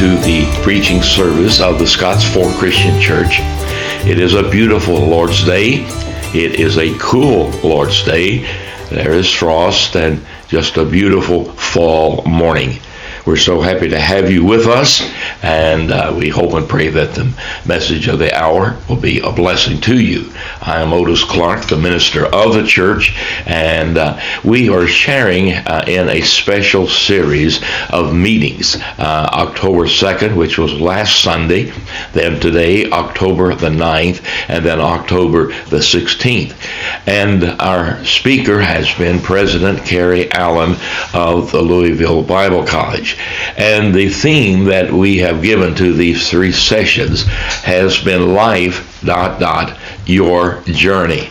To the preaching service of the Scotts Fork Christian Church. It is a beautiful Lord's Day. It is a cool Lord's Day. There is frost and just a beautiful fall morning. We're so happy to have you with us, and uh, we hope and pray that the message of the hour will be a blessing to you. I am Otis Clark, the minister of the church, and uh, we are sharing uh, in a special series of meetings. Uh, October 2nd, which was last Sunday, then today, October the 9th, and then October the 16th. And our speaker has been President Carrie Allen of the Louisville Bible College. And the theme that we have given to these three sessions has been life, dot, dot, your journey.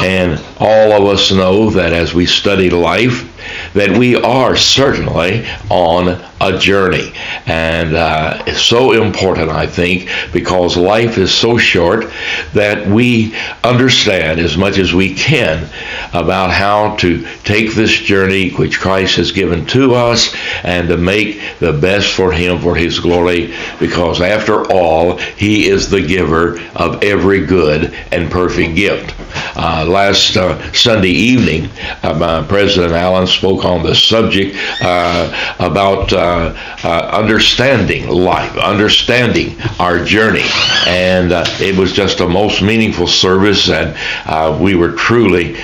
And all of us know that as we study life, that we are certainly on a journey. And uh, it's so important, I think, because life is so short that we understand as much as we can about how to take this journey which Christ has given to us and to make the best for Him for His glory, because after all, He is the giver of every good and perfect gift. Uh, last uh, Sunday evening, uh, President Allen spoke on the subject uh, about uh, uh, understanding life, understanding our journey. And uh, it was just a most meaningful service, and uh, we were truly,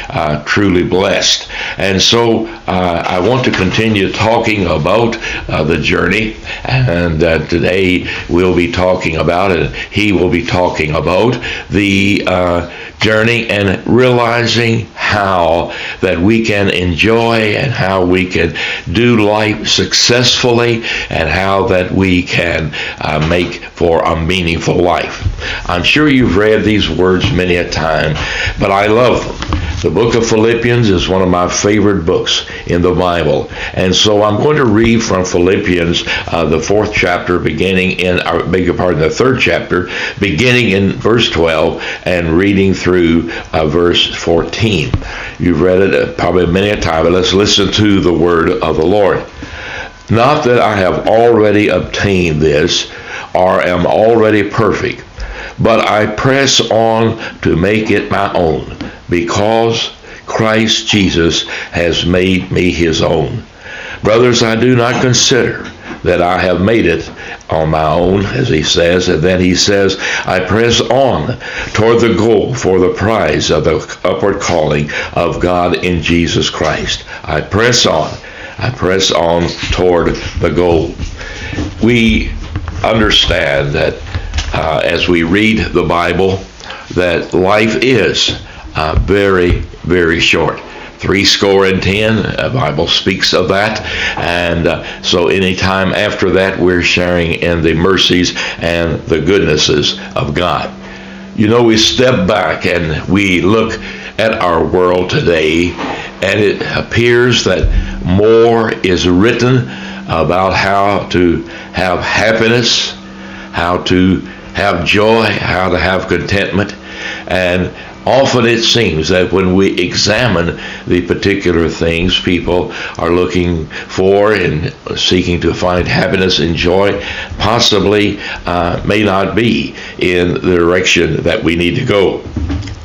truly blessed. And so I want to continue talking about the journey, and today we'll be talking about it. He will be talking about the journey and realizing how that we can enjoy and how we can do life successfully and how that we can uh, make for a meaningful life. I'm sure you've read these words many a time, but I love them. The book of Philippians is one of my favorite books in the Bible. And so I'm going to read from Philippians, uh, the fourth chapter, beginning in, or beg your pardon, the third chapter, beginning in verse 12 and reading through uh, verse 14. You've read it uh, probably many a time, but let's listen to the word of the Lord. Not that I have already obtained this or am already perfect, but I press on to make it my own because Christ Jesus has made me his own. Brothers, I do not consider that I have made it on my own, as he says, and then he says, I press on toward the goal for the prize of the upward calling of God in Jesus Christ. I press on. I press on toward the goal. We understand that uh, as we read the Bible, that life is uh, very, very short. Three score and ten, the Bible speaks of that. And uh, so anytime after that, we're sharing in the mercies and the goodnesses of God. You know, we step back and we look at our world today, and it appears that more is written about how to have happiness, how to have joy, how to have contentment. And often it seems that when we examine the particular things people are looking for and seeking to find happiness and joy, possibly uh, may not be in the direction that we need to go.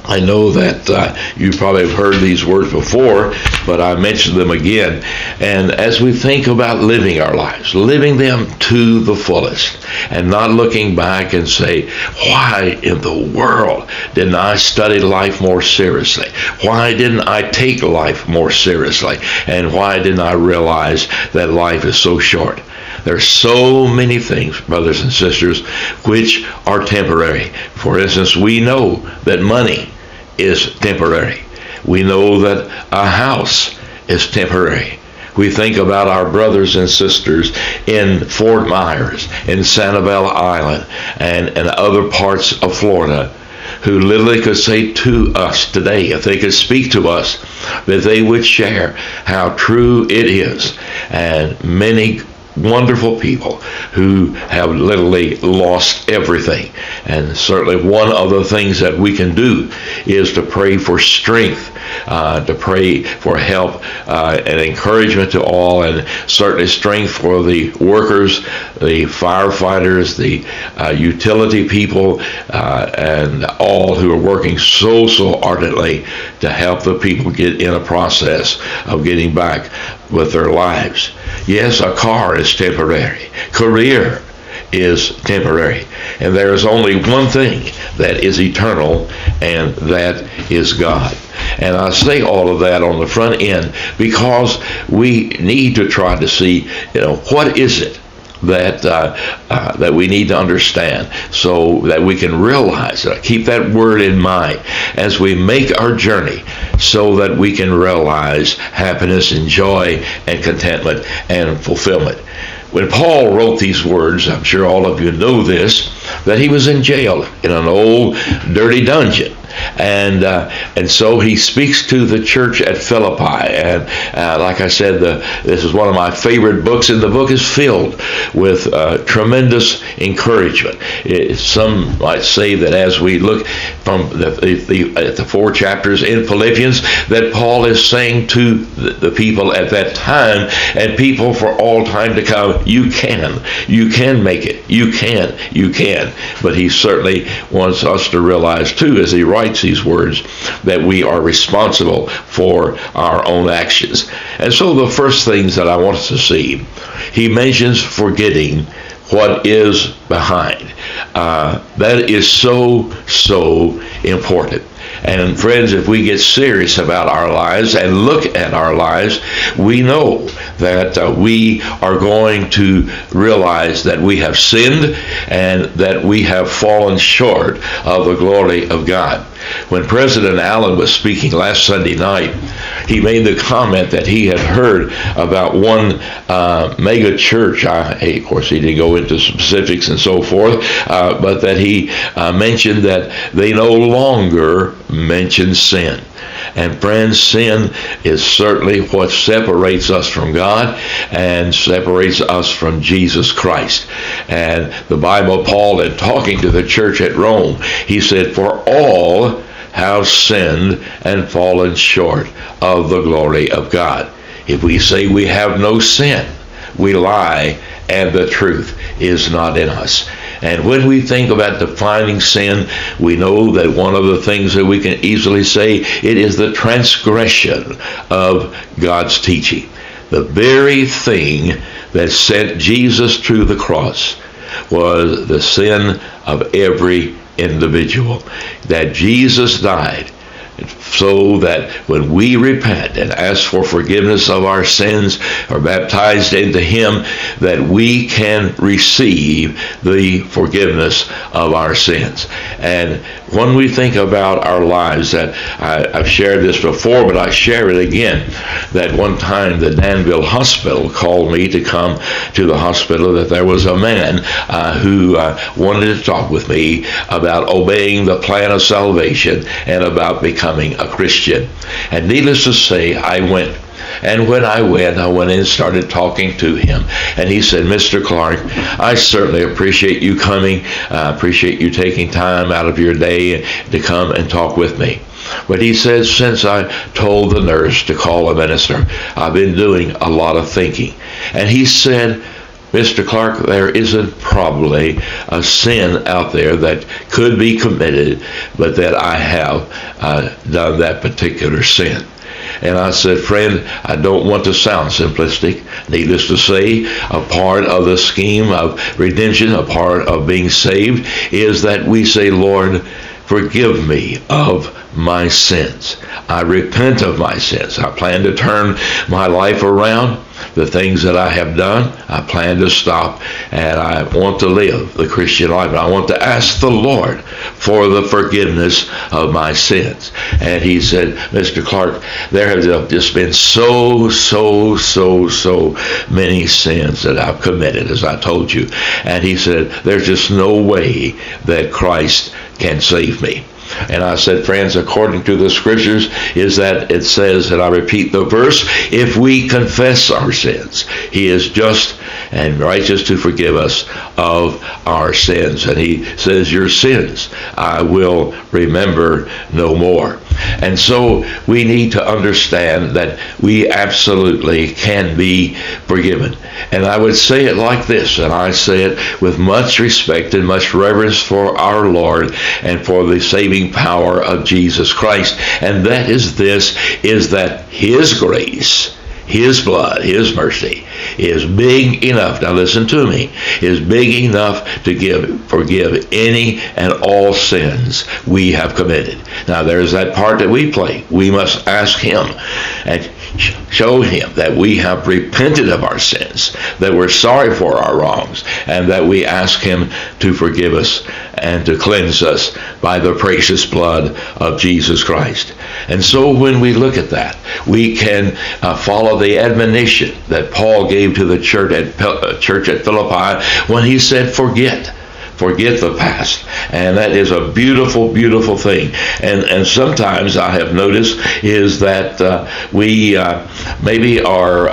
I know that uh, you probably have heard these words before, but I mention them again. And as we think about living our lives, living them to the fullest, and not looking back and say, why in the world didn't I study life more seriously? Why didn't I take life more seriously? And why didn't I realize that life is so short? There's so many things, brothers and sisters, which are temporary. For instance, we know that money is temporary. We know that a house is temporary. We think about our brothers and sisters in Fort Myers, in Sanibel Island, and, and other parts of Florida who literally could say to us today, if they could speak to us, that they would share how true it is. And many wonderful people who have literally lost everything. And certainly one of the things that we can do is to pray for strength, uh, to pray for help uh, and encouragement to all, and certainly strength for the workers, the firefighters, the uh, utility people, uh, and all who are working so, so ardently to help the people get in a process of getting back with their lives. Yes, a car is temporary. Career is temporary. And there is only one thing that is eternal, and that is God. And I say all of that on the front end because we need to try to see, you know, what is it that uh, uh, that we need to understand, so that we can realize. Uh, keep that word in mind as we make our journey, so that we can realize happiness and joy and contentment and fulfillment. When Paul wrote these words, I'm sure all of you know this, that he was in jail in an old dirty dungeon and uh, and so he speaks to the church at Philippi. And uh, like I said, the, this is one of my favorite books, and the book is filled with uh, tremendous encouragement. It, some might say that as we look from the, the, at the four chapters in Philippians, that Paul is saying to the, the people at that time and people for all time to come, you can, you can make it, you can, you can. But he certainly wants us to realize too, as he writes writes these words that we are responsible for our own actions. And so the first things that I want us to see, he mentions forgetting what is behind. Uh, that is so, so important. And friends, if we get serious about our lives and look at our lives, we know that uh, we are going to realize that we have sinned and that we have fallen short of the glory of God. When President Allen was speaking last Sunday night, he made the comment that he had heard about one uh, mega church. I, of course, he didn't go into specifics and so forth, uh, but that he uh, mentioned that they no longer mention sin. And friends, sin is certainly what separates us from God and separates us from Jesus Christ. And the Bible, Paul, in talking to the church at Rome, he said, For all have sinned and fallen short of the glory of God. If we say we have no sin, we lie and the truth is not in us. And when we think about defining sin, we know that one of the things that we can easily say it is the transgression of God's teaching. The very thing that sent Jesus to the cross was the sin of every individual. That Jesus died so that when we repent and ask for forgiveness of our sins or baptized into him that we can receive the forgiveness of our sins. And when we think about our lives that I, have shared this before but i share it again that one time the danville hospital called me to come to the hospital that there was a man uh, who uh, wanted to talk with me about obeying the plan of salvation and about becoming a Christian. And needless to say, I went. And when I went, I went in and started talking to him. And he said, Mr. Clark, I certainly appreciate you coming. I appreciate you taking time out of your day to come and talk with me. But he says, since I told the nurse to call a minister, I've been doing a lot of thinking. And he said, Mr. Clark, there isn't probably a sin out there that could be committed, but that I have uh, done that particular sin. And I said, friend, I don't want to sound simplistic. Needless to say, a part of the scheme of redemption, a part of being saved, is that we say, Lord, forgive me of my sins. I repent of my sins. I plan to turn my life around the things that I have done, I plan to stop and I want to live the Christian life. I want to ask the Lord for the forgiveness of my sins. And he said, Mr. Clark, there have just been so, so, so, so many sins that I've committed, as I told you. And he said, there's just no way that Christ can save me. And I said, friends, according to the scriptures, is that it says, and I repeat the verse, if we confess our sins, he is just and righteous to forgive us of our sins. And he says, Your sins I will remember no more. And so we need to understand that we absolutely can be forgiven. And I would say it like this, and I say it with much respect and much reverence for our Lord and for the saving power of Jesus Christ. And that is this is that his grace his blood, His mercy, is big enough. Now listen to me. Is big enough to give forgive any and all sins we have committed. Now there's that part that we play. We must ask Him and show Him that we have repented of our sins, that we're sorry for our wrongs, and that we ask Him to forgive us and to cleanse us by the precious blood of Jesus Christ. And so when we look at that, we can uh, follow the admonition that Paul gave to the church at, uh, church at Philippi when he said, Forget forget the past. And that is a beautiful beautiful thing. And and sometimes i have noticed is that uh, we uh, maybe are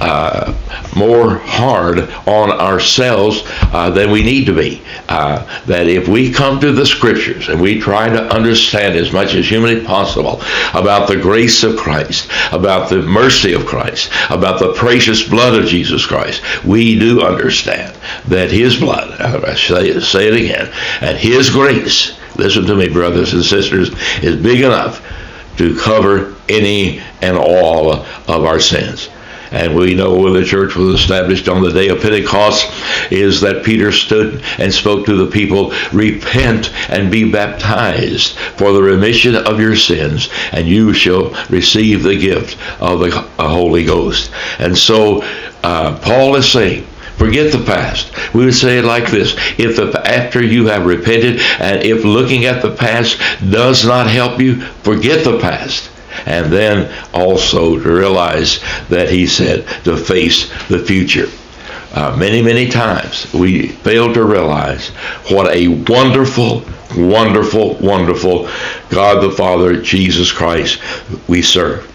uh, uh, more hard on ourselves uh, than we need to be. Uh, that if we come to the scriptures and we try to understand as much as humanly possible about the grace of Christ, about the mercy of Christ, about the precious blood of Jesus Christ, we do understand that His blood, I say, say it again, and His grace, listen to me, brothers and sisters, is big enough to cover any and all of our sins. And we know when the church was established on the day of Pentecost is that Peter stood and spoke to the people, repent and be baptized for the remission of your sins, and you shall receive the gift of the Holy Ghost. And so uh, Paul is saying, Forget the past. We would say it like this: If the after you have repented, and if looking at the past does not help you, forget the past and then also to realize that he said to face the future. Uh, many, many times we fail to realize what a wonderful, wonderful, wonderful God the Father, Jesus Christ, we serve.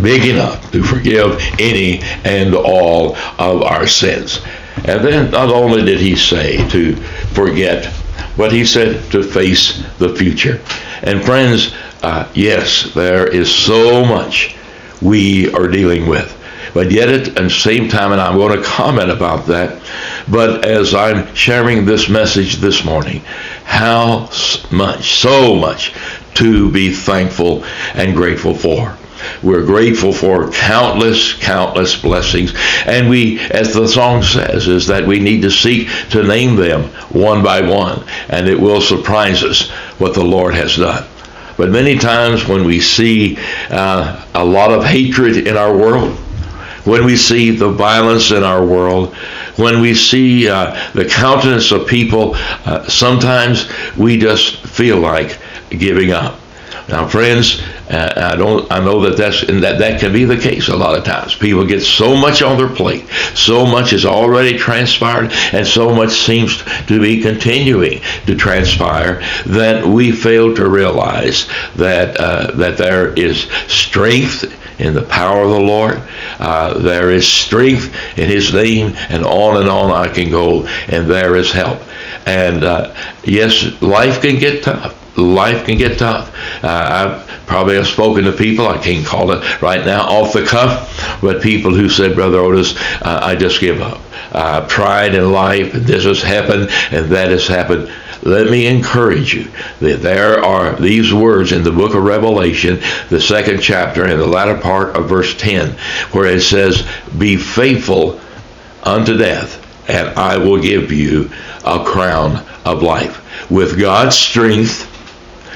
Big enough to forgive any and all of our sins. And then not only did he say to forget, but he said to face the future. And friends, uh, yes, there is so much we are dealing with. But yet at the same time, and I'm going to comment about that, but as I'm sharing this message this morning, how much, so much to be thankful and grateful for. We're grateful for countless, countless blessings. And we, as the song says, is that we need to seek to name them one by one. And it will surprise us what the Lord has done. But many times when we see uh, a lot of hatred in our world, when we see the violence in our world, when we see uh, the countenance of people, uh, sometimes we just feel like giving up. Now, friends, uh, I don't. I know that that's that that can be the case a lot of times. People get so much on their plate, so much has already transpired, and so much seems to be continuing to transpire that we fail to realize that uh, that there is strength in the power of the Lord. Uh, there is strength in His name, and on and on I can go, and there is help. And uh, yes, life can get tough life can get tough. Uh, I probably have spoken to people, I can't call it right now off the cuff, but people who said, Brother Otis, uh, I just give up. I've tried in life, this has happened, and that has happened. Let me encourage you that there are these words in the book of Revelation, the second chapter, in the latter part of verse 10, where it says, Be faithful unto death, and I will give you a crown of life. With God's strength,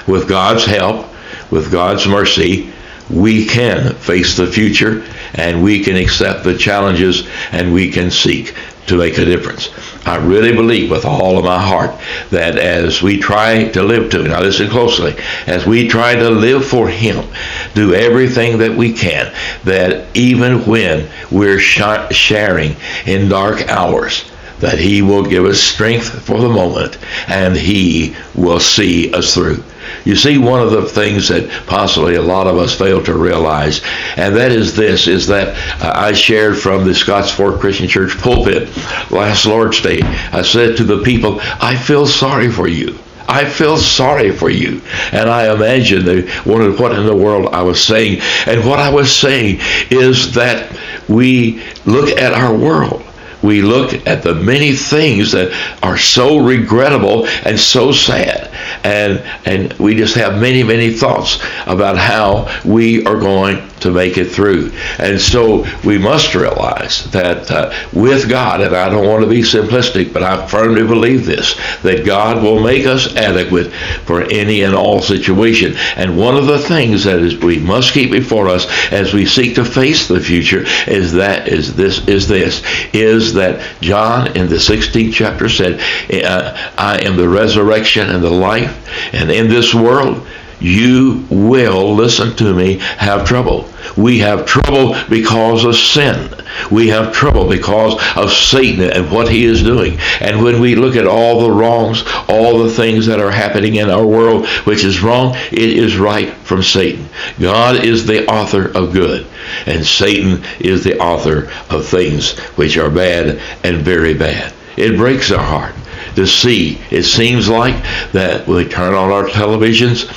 with God's help, with God's mercy, we can face the future and we can accept the challenges and we can seek to make a difference. I really believe with all of my heart that as we try to live to, now listen closely, as we try to live for Him, do everything that we can, that even when we're sharing in dark hours, that He will give us strength for the moment and He will see us through. You see, one of the things that possibly a lot of us fail to realize, and that is this, is that uh, I shared from the Scotts Fork Christian Church pulpit last Lord's Day. I said to the people, I feel sorry for you. I feel sorry for you. And I imagine they wondered what in the world I was saying. And what I was saying is that we look at our world we look at the many things that are so regrettable and so sad and and we just have many many thoughts about how we are going to make it through. And so we must realize that uh, with God, and I don't want to be simplistic, but I firmly believe this, that God will make us adequate for any and all situation. And one of the things that is we must keep before us as we seek to face the future is that is this is this is that John in the 16th chapter said, uh, I am the resurrection and the life, and in this world you will, listen to me, have trouble. We have trouble because of sin. We have trouble because of Satan and what he is doing. And when we look at all the wrongs, all the things that are happening in our world, which is wrong, it is right from Satan. God is the author of good, and Satan is the author of things which are bad and very bad. It breaks our heart to see. It seems like that we turn on our televisions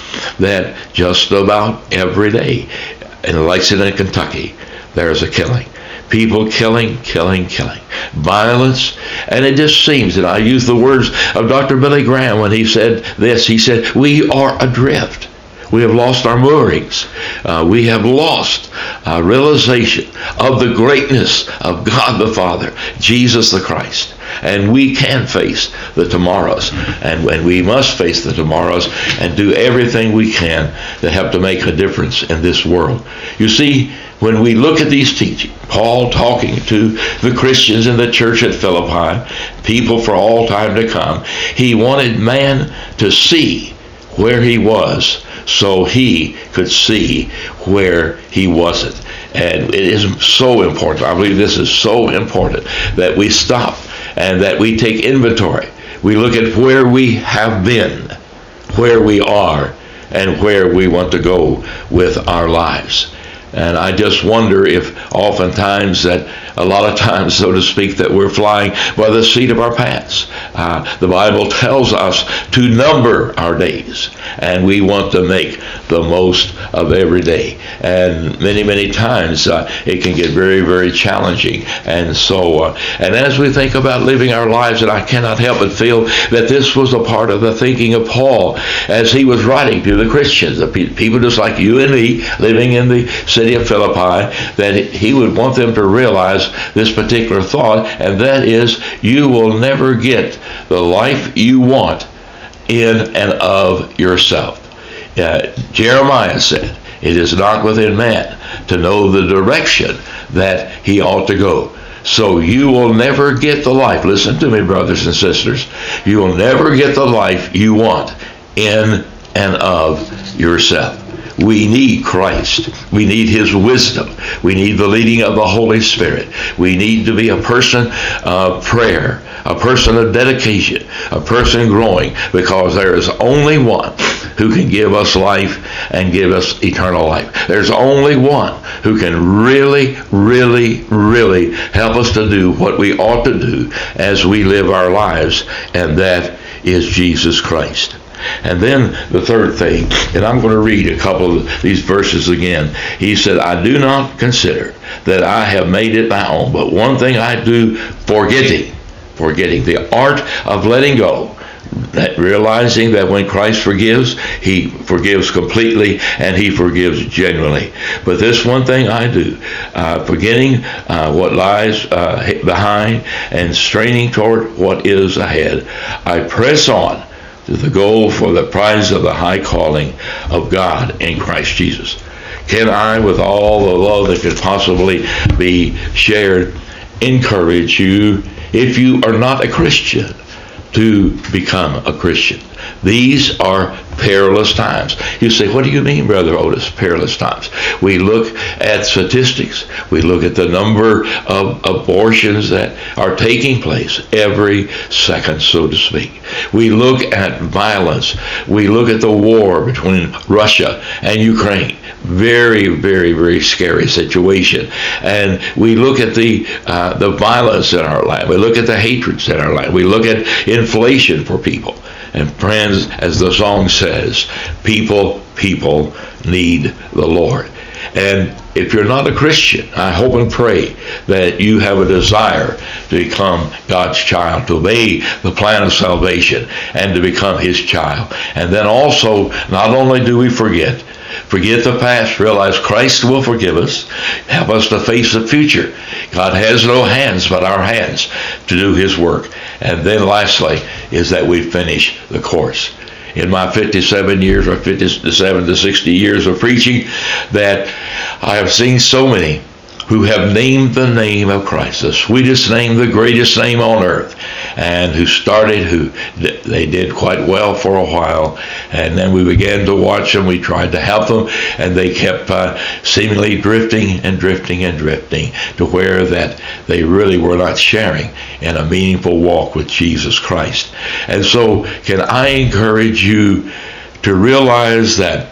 that just about every day in Lexington, in Kentucky, there's a killing. People killing, killing, killing. Violence. And it just seems, that I use the words of Dr. Billy Graham when he said this. He said, We are adrift. We have lost our moorings. Uh, we have lost uh, realization of the greatness of God the Father, Jesus the Christ. And we can face the tomorrows. And, and we must face the tomorrows and do everything we can to help to make a difference in this world. You see, when we look at these teachings, Paul talking to the Christians in the church at Philippi, people for all time to come, he wanted man to see where he was so he could see where he wasn't. And it is so important. I believe this is so important that we stop and that we take inventory. We look at where we have been, where we are, and where we want to go with our lives. And I just wonder if oftentimes that a lot of times, so to speak, that we're flying by the seat of our pants. Uh, the Bible tells us to number our days, and we want to make the most of every day. And many, many times uh, it can get very, very challenging. And so, uh, and as we think about living our lives, and I cannot help but feel that this was a part of the thinking of Paul as he was writing to the Christians, the people just like you and me living in the city of Philippi, that he would want them to realize this particular thought, and that is you will never get the life you want in and of yourself. Uh, Jeremiah said, It is not within man to know the direction that he ought to go. So you will never get the life. Listen to me, brothers and sisters. You will never get the life you want in and of yourself. We need Christ. We need His wisdom. We need the leading of the Holy Spirit. We need to be a person of prayer, a person of dedication, a person growing, because there is only one who can give us life and give us eternal life. There's only one who can really, really, really help us to do what we ought to do as we live our lives, and that is Jesus Christ. And then the third thing, and I'm going to read a couple of these verses again. He said, I do not consider that I have made it my own, but one thing I do, forgetting, forgetting the art of letting go. That realizing that when Christ forgives, He forgives completely and He forgives genuinely. But this one thing I do, uh, forgetting uh, what lies uh, behind and straining toward what is ahead, I press on the goal for the prize of the high calling of God in Christ Jesus. Can I, with all the love that could possibly be shared, encourage you, if you are not a Christian, to become a Christian. These are perilous times. You say, what do you mean, Brother Otis, perilous times? We look at statistics. We look at the number of abortions that are taking place every second, so to speak. We look at violence. We look at the war between Russia and Ukraine. Very, very, very scary situation. And we look at the uh, the violence in our land. We look at the hatreds in our land. We look at inflation for people. And friends, as the song says, people, people need the Lord. And if you're not a Christian, I hope and pray that you have a desire to become God's child, to obey the plan of salvation, and to become His child. And then also, not only do we forget, forget the past, realize Christ will forgive us, help us to face the future. God has no hands but our hands to do His work. And then lastly is that we finish the course. In my 57 years or 57 to 60 years of preaching, that I have seen so many who have named the name of Christ, the sweetest name, the greatest name on earth, and who started, who they did quite well for a while, and then we began to watch them. We tried to help them, and they kept uh, seemingly drifting and drifting and drifting to where that they really were not sharing in a meaningful walk with Jesus Christ. And so, can I encourage you to realize that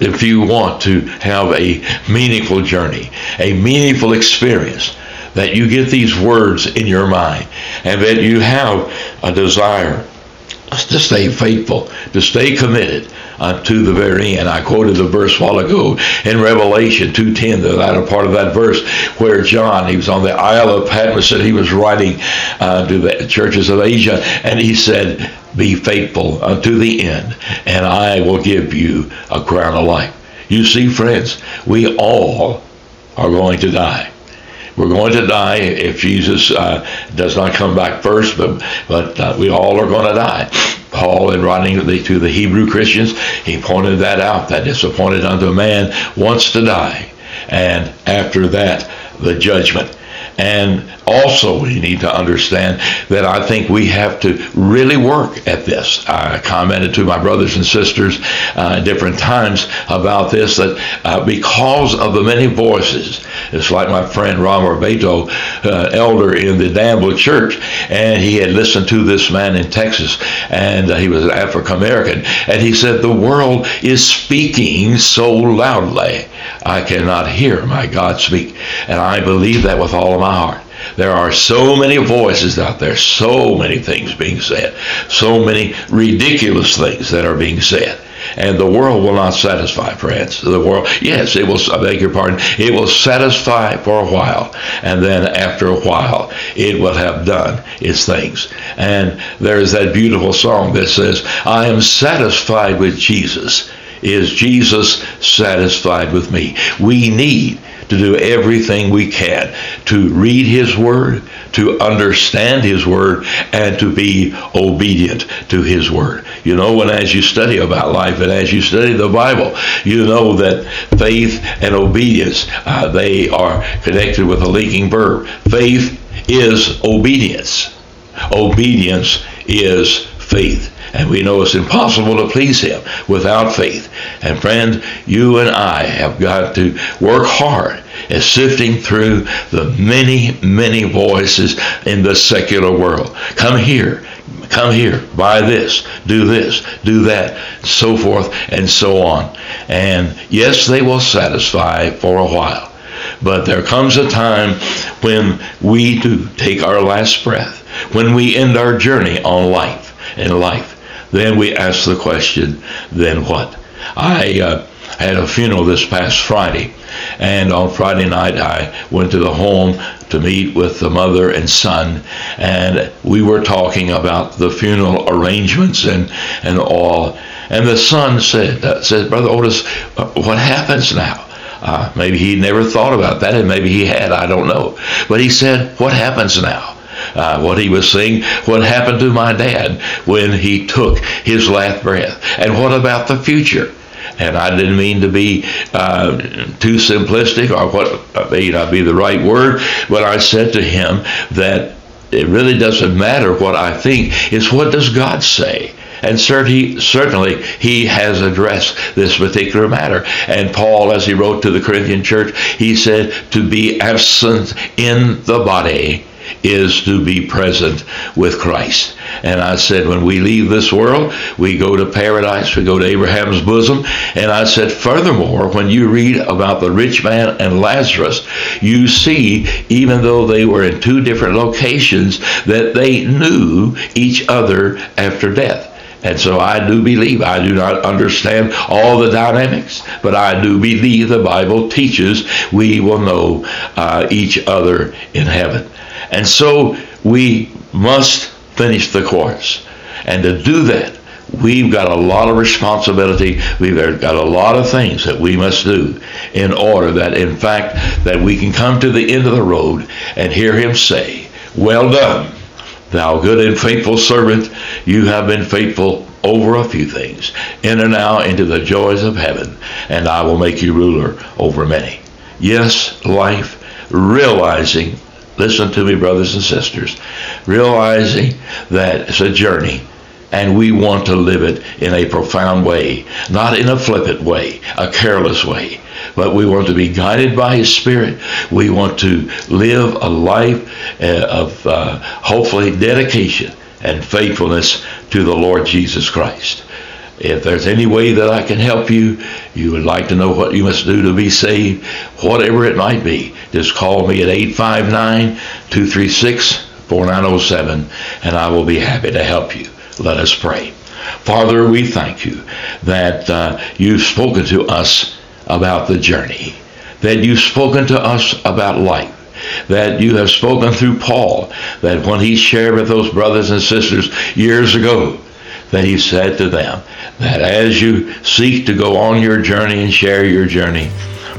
if you want to have a meaningful journey, a meaningful experience, that you get these words in your mind and that you have a desire to stay faithful, to stay committed unto the very end. I quoted the verse while ago in Revelation 2.10, the latter part of that verse, where John, he was on the Isle of Patmos and he was writing uh, to the churches of Asia, and he said, be faithful unto the end, and I will give you a crown of life. You see, friends, we all are going to die. We're going to die if Jesus uh, does not come back first, but, but uh, we all are going to die. Paul, in writing to the, Hebrew Christians, he pointed that out, that disappointed unto a man wants to die. And after that, the judgment. And also, we need to understand that I think we have to really work at this. I commented to my brothers and sisters uh, at different times about this that uh, because of the many voices, it's like my friend Ron Beto, uh, elder in the Danville Church, and he had listened to this man in Texas, and uh, he was an African American, and he said, The world is speaking so loudly, I cannot hear my God speak. And I believe that with all of my heart. There are so many voices out there, so many things being said, so many ridiculous things that are being said. And the world will not satisfy, friends. The world, yes, it will, I beg your pardon, it will satisfy for a while. And then after a while, it will have done its things. And there is that beautiful song that says, I am satisfied with Jesus. Is Jesus satisfied with me? We need to do everything we can to read His Word, to understand His Word, and to be obedient to His Word. You know, when as you study about life and as you study the Bible, you know that faith and obedience, uh, they are connected with a linking verb. Faith is obedience. Obedience is faith. And we know it's impossible to please Him without faith. And friend, you and I have got to work hard at sifting through the many, many voices in the secular world. Come here. Come here, buy this, do this, do that, so forth and so on. And yes, they will satisfy for a while. But there comes a time when we do take our last breath, when we end our journey on life in life. Then we ask the question, then what? I uh, had a funeral this past Friday, and on Friday night I went to the home to meet with the mother and son, and we were talking about the funeral arrangements and, and all. And the son said, uh, said Brother Otis, uh, what happens now? Uh, maybe he never thought about that, and maybe he had, I don't know. But he said, What happens now? uh, what he was saying, what happened to my dad when he took his last breath, and what about the future? And I didn't mean to be uh, too simplistic or what may not be the right word, but I said to him that it really doesn't matter what I think. It's what does God say? And certainly, certainly he has addressed this particular matter. And Paul, as he wrote to the Corinthian church, he said, to be absent in the body is to be present with Christ. And I said, when we leave this world, we go to paradise, we go to Abraham's bosom. And I said, furthermore, when you read about the rich man and Lazarus, you see, even though they were in two different locations, that they knew each other after death. And so I do believe, I do not understand all the dynamics, but I do believe the Bible teaches we will know uh, each other in heaven. And so we must finish the course. And to do that, we've got a lot of responsibility. We've got a lot of things that we must do in order that, in fact, that we can come to the end of the road and hear him say, well done Thou good and faithful servant, you have been faithful over a few things. Enter now into the joys of heaven, and I will make you ruler over many. Yes, life, realizing, listen to me, brothers and sisters, realizing that it's a journey and we want to live it in a profound way, not in a flippant way, a careless way, but we want to be guided by His Spirit. We want to live a life uh, of uh, hopefully dedication and faithfulness to the Lord Jesus Christ. If there's any way that I can help you, you would like to know what you must do to be saved, whatever it might be, just call me at 859 236 4907 and I will be happy to help you. Let us pray. Father, we thank you that uh, you've spoken to us about the journey, that you've spoken to us about life, that you have spoken through Paul, that when he shared with those brothers and sisters years ago, that he said to them that as you seek to go on your journey and share your journey,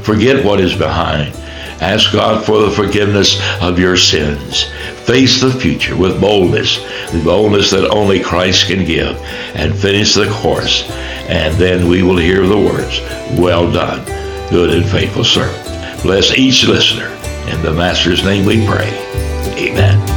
forget what is behind. Ask God for the forgiveness of your sins. Face the future with boldness, the boldness that only Christ can give, and finish the course. And then we will hear the words, Well done, good and faithful servant. Bless each listener. In the Master's name we pray. Amen.